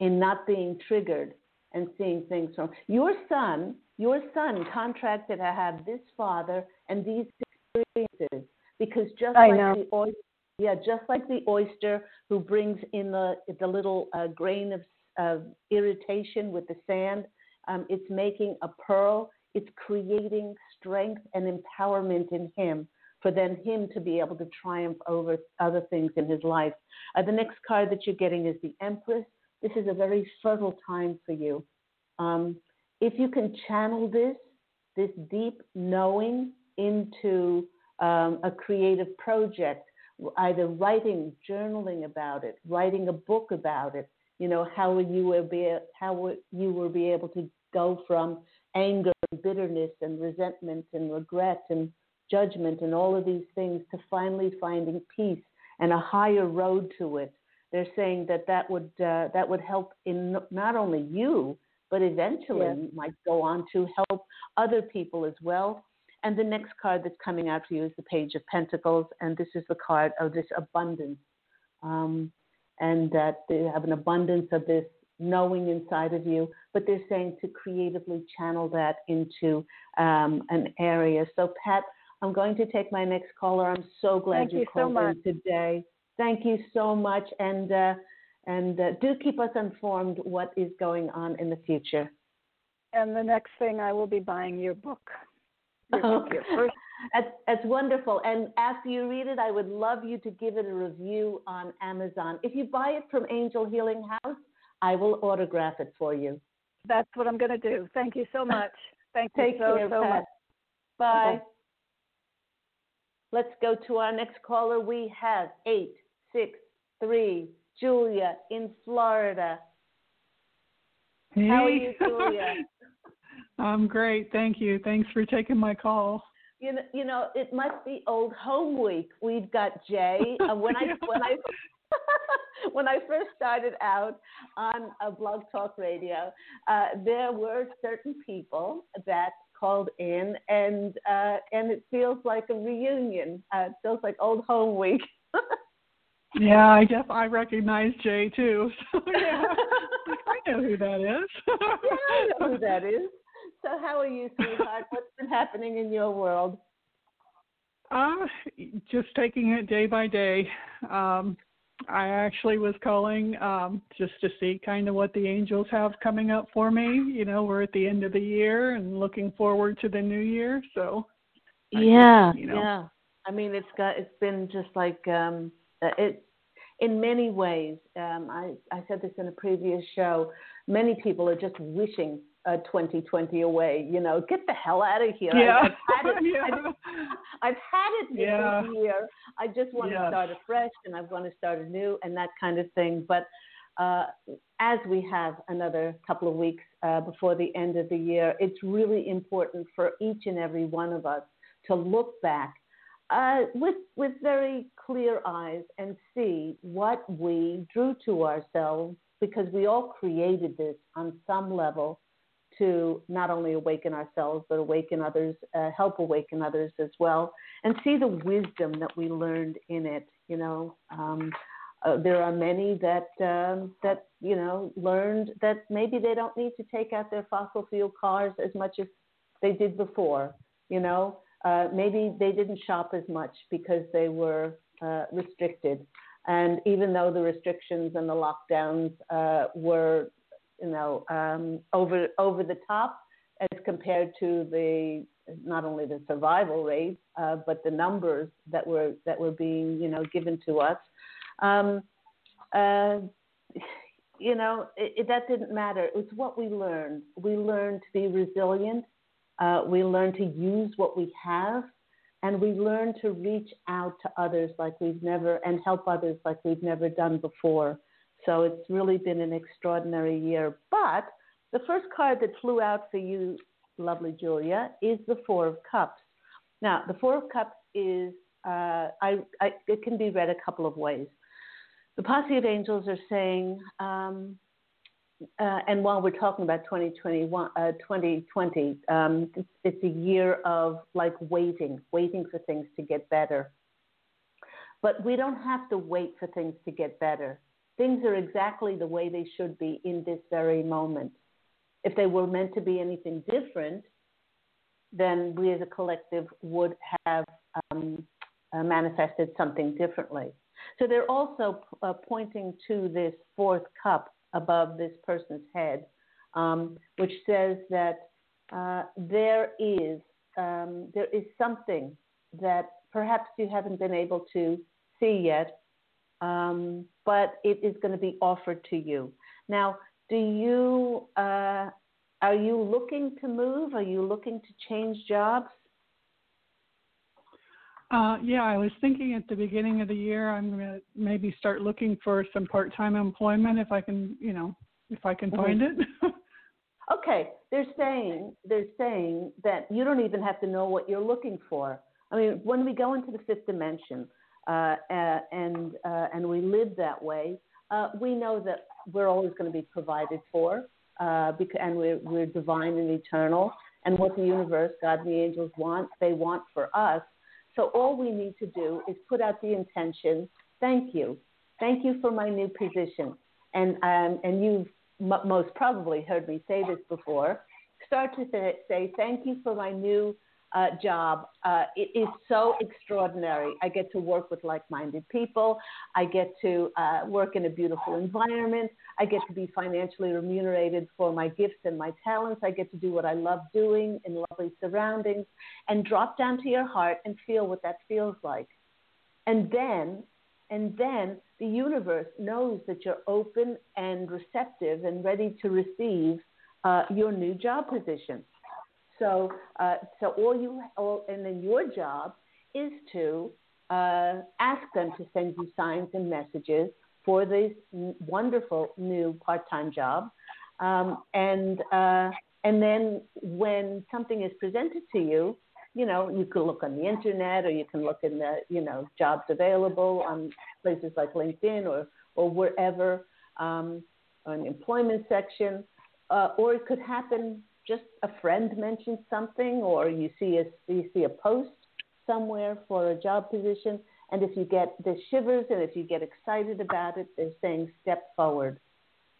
in not being triggered and seeing things from your son. Your son contracted to have this father and these experiences because just I like know. the oyster, yeah, just like the oyster who brings in the the little uh, grain of, of irritation with the sand, um, it's making a pearl. It's creating strength and empowerment in him for then him to be able to triumph over other things in his life. Uh, the next card that you're getting is the Empress. This is a very fertile time for you. Um, if you can channel this, this deep knowing into um, a creative project, either writing, journaling about it, writing a book about it, you know, how will you will be how will you will be able to go from anger and bitterness and resentment and regret and judgment and all of these things to finally finding peace and a higher road to it. They're saying that that would uh, that would help in not only you but eventually Yes. might go on to help other people as well. And the next card that's coming out for you is the Page of Pentacles, and this is the card of this abundance, um, and that they have an abundance of this knowing inside of you. But they're saying to creatively channel that into um, an area. So, Pat, I'm going to take my next caller. I'm so glad Thank you so called much. in today. Thank you so much, and uh, and uh, do keep us informed what is going on in the future. And the next thing, I will be buying your book. Your, your first, That's, that's wonderful. And after you read it, I would love you to give it a review on Amazon. If you buy it from Angel Healing House, I will autograph it for you. that's what I'm going to do. Thank you so much. Thank you Take so, care, so Pat. much. Bye. Okay. Let's go to our next caller. We have 863 Julia in Florida. Hey. How are you, Julia? I'm great. Thank you. Thanks for taking my call. You know, you know, it must be old home week. We've got Jay. Uh, when I when I when I first started out on a blog talk radio, uh, there were certain people that called in, and uh, and it feels like a reunion. Uh, it feels like old home week. Yeah, I guess I recognize Jay too. So yeah, I know who that is. yeah, I know who that is. So how are you, sweetheart? What's been happening in your world? Uh, just taking it day by day. Um, I actually was calling um, just to see kind of what the angels have coming up for me. You know, we're at the end of the year and looking forward to the new year. So, I yeah, just, you know. yeah. I mean, it's got it's been just like um, uh, it. In many ways, um, I I said this in a previous show. Many people are just wishing uh, 2020 away. You know, get the hell out of here. I- yeah, I've had it. yeah. I've, I've had it this Yeah. year. I just want to start afresh and I want to start anew and that kind of thing. But uh, as we have another couple of weeks uh, before the end of the year, it's really important for each and every one of us to look back uh, with with very clear eyes and see what we drew to ourselves because we all created this on some level to not only awaken ourselves but awaken others, uh, help awaken others as well, and see the wisdom that we learned in it. You know, um, uh, there are many that um, that you know learned that maybe they don't need to take out their fossil fuel cars as much as they did before. You know, uh, maybe they didn't shop as much because they were uh, restricted. And even though the restrictions and the lockdowns uh, were, you know, um, over over the top as compared to the not only the survival rate uh, but the numbers that were that were being you know given to us, um, uh, you know, it, it, that didn't matter. It was what we learned. We learned to be resilient. Uh, we learn to use what we have, and we learn to reach out to others like we've never and help others like we've never done before. So it's really been an extraordinary year. But the first card that flew out for you, lovely Julia, is the Four of Cups. Now, the Four of Cups is, uh, I, I, it can be read a couple of ways. The posse of angels are saying, um, uh, and while we're talking about 2021, uh, 2020, um, it's, it's, a year of like waiting, waiting for things to get better. But we don't have to wait for things to get better. Things are exactly the way they should be in this very moment. If they were meant to be anything different, then we as a collective would have um, uh, manifested something differently. So they're also uh, pointing to this fourth cup above this person's head, um, which says that uh, there is um, there is something that perhaps you haven't been able to see yet, um, but it is going to be offered to you. Now, do you uh, are you looking to move? Are you looking to change jobs? Uh, yeah, I was thinking at the beginning of the year I'm to maybe start looking for some part-time employment if I can, you know, if I can find mm-hmm. it. okay, they're saying they're saying that you don't even have to know what you're looking for. I mean, when we go into the fifth dimension uh, and uh, and we live that way, uh, we know that we're always going to be provided for, uh, because, and we're we're divine and eternal. And what the universe, God, and the angels want, they want for us so all we need to do is put out the intention. Thank you, thank you for my new position. And um, and you've m- most probably heard me say this before. Start to say, say thank you for my new uh, job. Uh, it is so extraordinary. I get to work with like minded people. I get to uh, work in a beautiful environment. I get to be financially remunerated for my gifts and my talents. I get to do what I love doing in lovely surroundings and drop down to your heart and feel what that feels like. And then, and then the universe knows that you're open and receptive and ready to receive uh, your new job position. So, uh, so all you, all, and then your job is to uh, ask them to send you signs and messages for this wonderful new part-time job, um, and uh, and then when something is presented to you, you know, you can look on the internet or you can look in the, you know, jobs available on places like LinkedIn or or wherever, um, the employment section, uh, or it could happen just a friend mentions something or you see a you see a post somewhere for a job position and if you get the shivers and if you get excited about it they're saying step forward.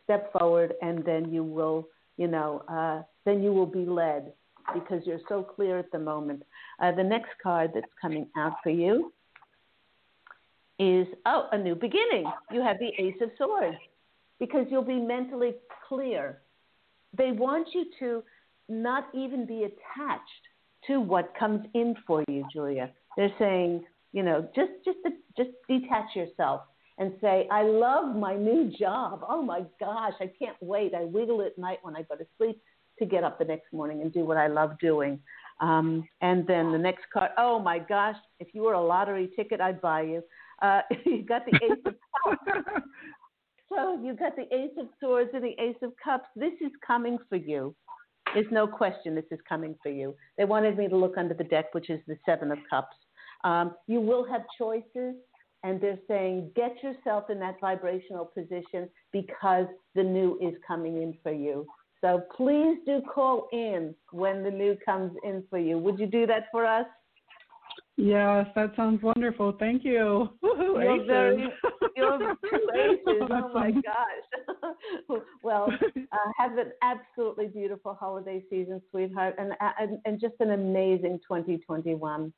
Step forward and then you will you know uh, then you will be led because you're so clear at the moment. Uh, the next card that's coming out for you is oh a new beginning. You have the ace of swords because you'll be mentally clear they want you to not even be attached to what comes in for you, Julia. They're saying, you know, just just just detach yourself and say, I love my new job. Oh my gosh, I can't wait. I wiggle at night when I go to sleep to get up the next morning and do what I love doing. Um, and then the next card, oh my gosh, if you were a lottery ticket, I'd buy you. Uh, you got the Ace of. so you got the Ace of Swords and the Ace of Cups. This is coming for you. There's no question this is coming for you. They wanted me to look under the deck, which is the Seven of Cups. Um, you will have choices, and they're saying get yourself in that vibrational position because the new is coming in for you. So please do call in when the new comes in for you. Would you do that for us? Yes, that sounds wonderful. Thank you. You're very, two. Oh my gosh. well, uh, have an absolutely beautiful holiday season, sweetheart, and, and and just an amazing 2021.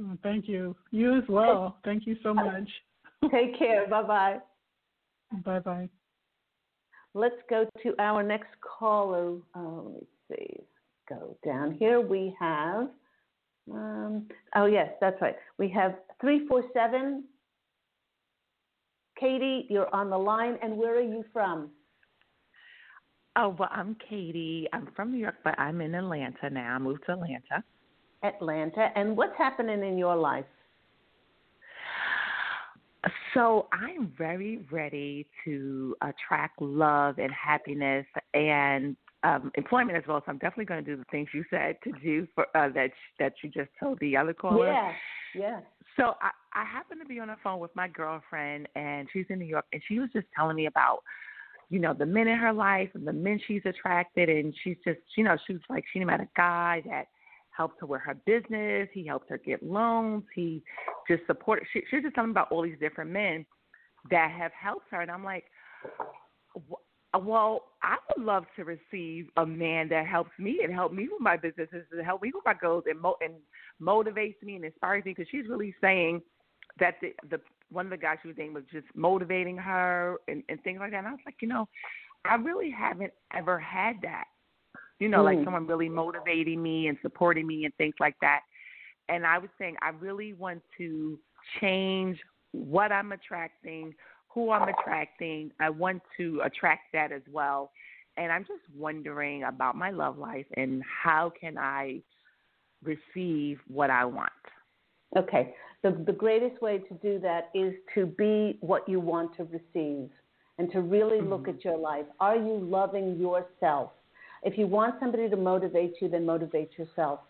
Oh, thank you. You as well. Thank you so much. Take care. Bye bye. Bye bye. Let's go to our next caller. Oh, let me see. Go down here. We have. Um, oh, yes, that's right. We have 347. Katie, you're on the line, and where are you from? Oh, well, I'm Katie. I'm from New York, but I'm in Atlanta now. I moved to Atlanta. Atlanta. And what's happening in your life? So I'm very ready to attract love and happiness and um, employment as well. So I'm definitely going to do the things you said to do for uh, that that you just told the other caller. Yeah, yeah. So I, I happened to be on the phone with my girlfriend, and she's in New York, and she was just telling me about, you know, the men in her life and the men she's attracted, and she's just, you know, she was like she met a guy that helped her with her business. He helped her get loans. He just supported. She, she was just telling me about all these different men that have helped her, and I'm like, well, I would love to receive a man that helps me and help me with my businesses and help me with my goals and, mo- and motivates me and inspires me because she's really saying that the the one of the guys she was dating was just motivating her and, and things like that. And I was like, you know, I really haven't ever had that. You know, mm. like someone really motivating me and supporting me and things like that. And I was saying I really want to change what I'm attracting, who I'm attracting. I want to attract that as well. And I'm just wondering about my love life and how can I receive what I want. Okay. The, the greatest way to do that is to be what you want to receive and to really mm-hmm. look at your life. Are you loving yourself? If you want somebody to motivate you, then motivate yourself.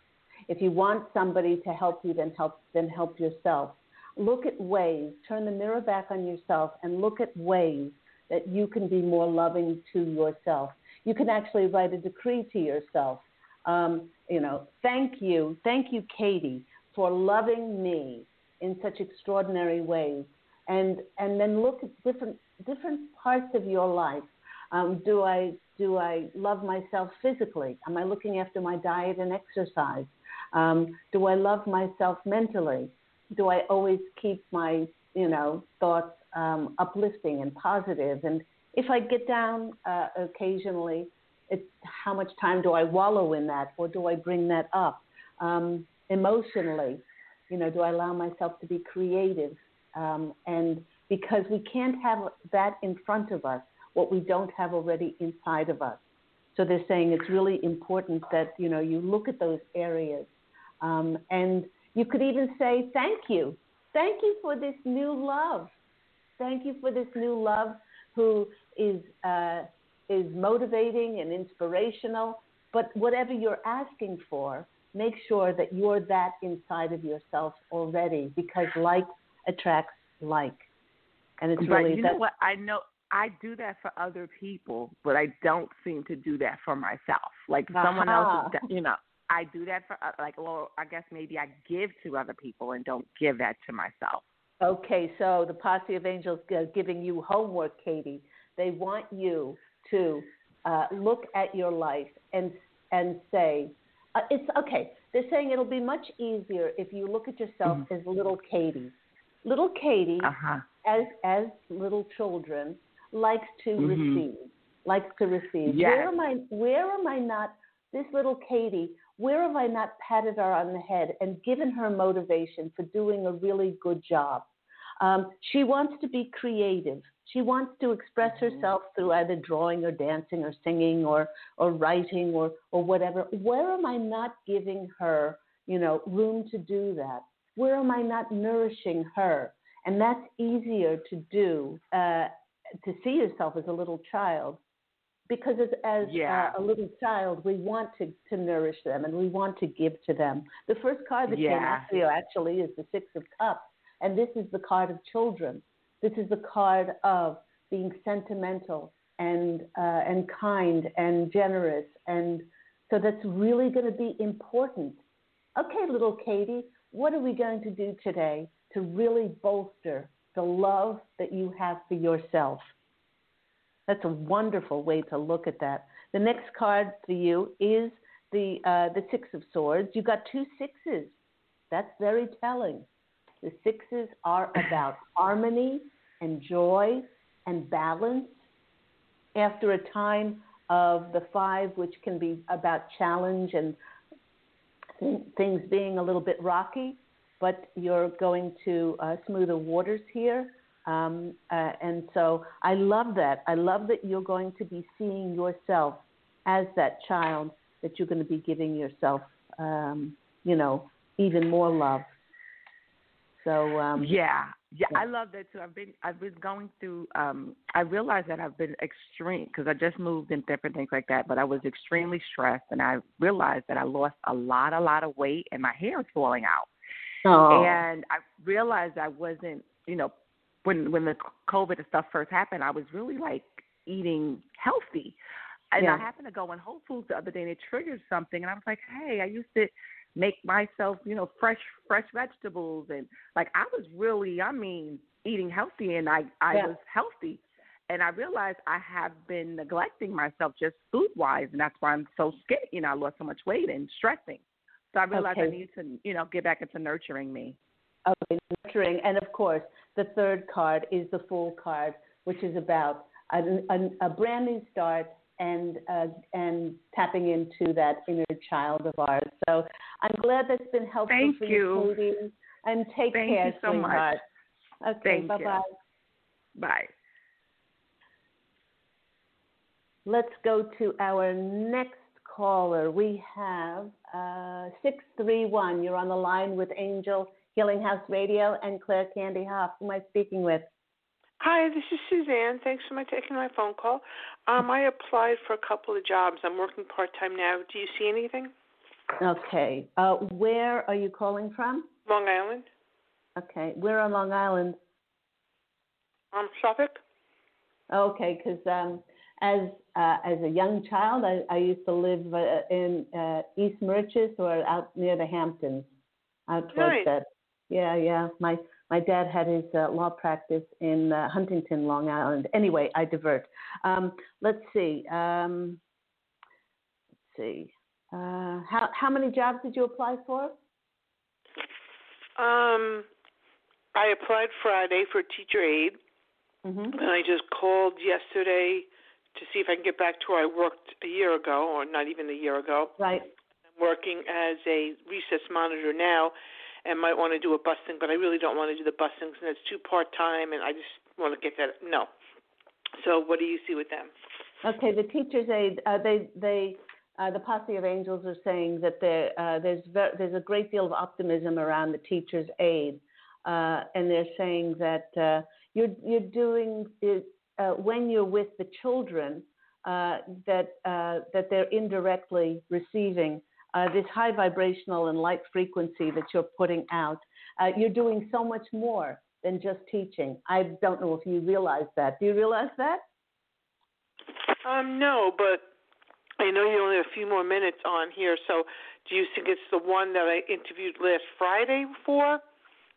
If you want somebody to help you, then help then help yourself look at ways, turn the mirror back on yourself and look at ways that you can be more loving to yourself. You can actually write a decree to yourself. Um, you know, thank you, thank you, Katie, for loving me in such extraordinary ways. And and then look at different different parts of your life. Um, do I do I love myself physically? Am I looking after my diet and exercise? Um, do I love myself mentally? do I always keep my, you know, thoughts um, uplifting and positive? And if I get down uh, occasionally, it's how much time do I wallow in that, or do I bring that up um, emotionally? You know, do I allow myself to be creative? Um, and because we can't have that in front of us, what we don't have already inside of us. So they're saying it's really important that you know you look at those areas um, and you could even say, Thank you. Thank you for this new love. Thank you for this new love who is, uh, is motivating and inspirational. But whatever you're asking for, make sure that you're that inside of yourself already because like attracts like. And it's right. really you know what I know I do that for other people, but I don't seem to do that for myself. Like uh-huh. someone else, is, you know, I do that for uh, like, well, I guess maybe I give to other people and don't give that to myself. Okay, so the posse of angels giving you homework, Katie. They want you to uh, look at your life and and say, uh, it's okay. They're saying it'll be much easier if you look at yourself mm-hmm. as little Katie. Little Katie, uh-huh. as as little children, likes to mm-hmm. receive, likes to receive. Yes. Where am I? Where am I not? This little Katie where have I not patted her on the head and given her motivation for doing a really good job? Um, she wants to be creative. She wants to express mm-hmm. herself through either drawing or dancing or singing or, or writing or, or whatever. Where am I not giving her, you know, room to do that? Where am I not nourishing her? And that's easier to do, uh, to see yourself as a little child because as, as yeah. uh, a little child, we want to, to nourish them and we want to give to them. The first card that yeah. came after you actually is the Six of Cups, and this is the card of children. This is the card of being sentimental and uh, and kind and generous, and so that's really going to be important. Okay, little Katie, what are we going to do today to really bolster the love that you have for yourself? That's a wonderful way to look at that. The next card for you is the uh, the Six of Swords. You got two sixes. That's very telling. The sixes are about harmony and joy and balance. After a time of the five, which can be about challenge and th- things being a little bit rocky, but you're going to uh, smoother waters here. Um, uh, and so I love that. I love that you're going to be seeing yourself as that child, that you're going to be giving yourself, um, you know, even more love. So um, yeah, Yeah, I love that too. I've been I've been going through. um I realized that I've been extreme because I just moved and different things like that. But I was extremely stressed, and I realized that I lost a lot, a lot of weight, and my hair is falling out. Oh. And I realized I wasn't, you know, when when the COVID and stuff first happened, I was really like eating healthy. And Yeah. I happened to go in Whole Foods the other day and it triggered something and I was like, Hey, I used to make myself, you know, fresh fresh vegetables and like I was really I mean, eating healthy and I, I Yeah. was healthy. And I realized I have been neglecting myself just food wise and that's why I'm so skinny, you know, I lost so much weight and stressing. So I realized I need to, you know, get back into nurturing me. Okay, nurturing. And of course, the third card is the Fool card, which is about a, a, a brand new start and uh, and tapping into that inner child of ours. So I'm glad that's been helpful Thank for you. Katie. And take care. Thank care, you so much. Okay, Thank bye you. bye. Bye. Let's go to our next caller. We have uh, 631. You're on the line with Angel Healing House Radio and Claire Candy Hough. Who am I speaking with? Hi, this is Suzanne. Thanks for my taking my phone call. Um, I applied for a couple of jobs. I'm working part time now. Do you see anything? Okay. Uh, where are you calling from? Long Island, Okay. We're on Long Island. um, Suffolk. Okay, because um, as uh, as a young child, I, I used to live uh, in uh, East Moriches or out near the Hamptons, out towards Nice. that. Yeah, yeah. My my dad had his uh, law practice in uh, Huntington, Long Island. Anyway, I divert. Um, let's see. Um, let's see. Uh, how how many jobs did you apply for? Um, I applied Friday for teacher aide, Mm-hmm. and I just called yesterday to see if I can get back to where I worked a year ago, or not even a year ago. Right. I'm working as a recess monitor now, and might want to do a busing, but I really don't want to do the busings, and it's too part time, and I just want to get that. No. So, what do you see with them? Okay, the teachers aid, uh, they, they, uh, the posse of angels are saying that uh, there's, ver- there's a great deal of optimism around the teachers aid, uh, and they're saying that uh, you're, you're doing it, uh, when you're with the children, that, that they're indirectly receiving uh, this high vibrational and light frequency that you're putting out. Uh, you're doing so much more than just teaching. I don't know if you realize that. Do you realize that? Um, no, but I know you only have a few more minutes on here. So, do you think it's the one that I interviewed last Friday for,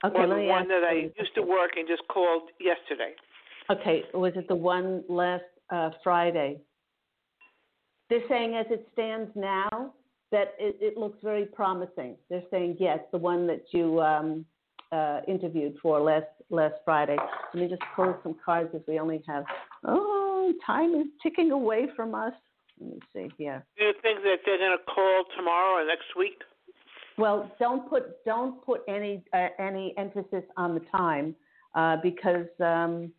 Okay, or the one that I used to work and just called yesterday? Okay, was it the one last uh, Friday? They're saying as it stands now that it, it looks very promising. They're saying yes, the one that you um, uh, interviewed for last last Friday. Let me just pull some cards if we only have. Oh, time is ticking away from us. Let me see here. Do you think that they're going to call tomorrow or next week? Well, don't put don't put any uh, any emphasis on the time uh, because um,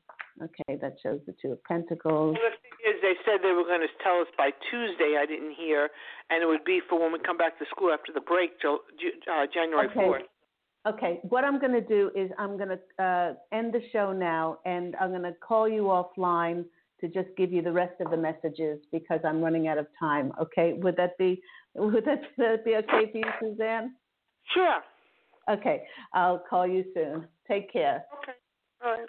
okay, that shows the two of Pentacles. Well, is, they said they were going to tell us by Tuesday. I didn't hear, and it would be for when we come back to school after the break, uh, January fourth. Okay, Okay, what I'm going to do is I'm going to uh, end the show now, and I'm going to call you offline to just give you the rest of the messages because I'm running out of time. Okay, would that be would that uh, be okay for you, Suzanne? Sure. Okay, I'll call you soon. Take care. Okay. All right.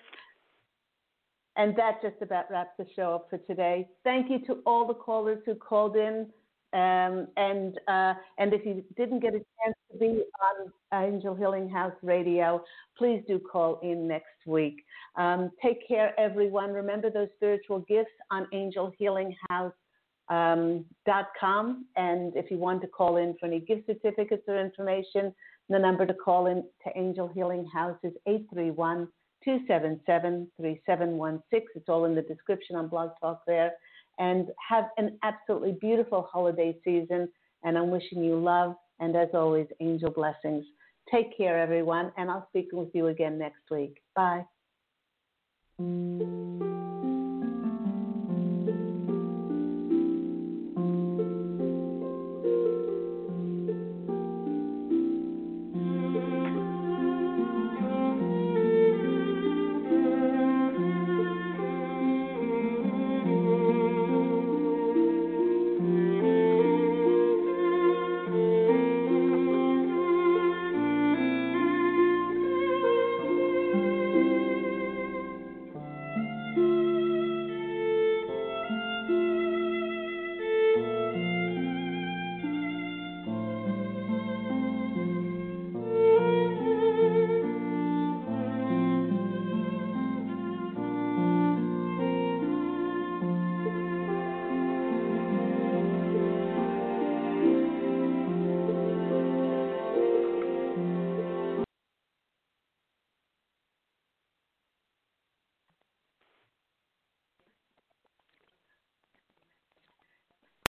And that just about wraps the show up for today. Thank you to all the callers who called in. Um, and uh, and if you didn't get a chance to be on Angel Healing House Radio, please do call in next week. Um, take care, everyone. Remember those spiritual gifts on angelhealinghouse.com. Um, and if you want to call in for any gift certificates or information, the number to call in to Angel Healing House is 831 277 3716. It's all in the description on Blog Talk there. And have an absolutely beautiful holiday season. And I'm wishing you love and, as always, angel blessings. Take care, everyone. And I'll speak with you again next week. Bye.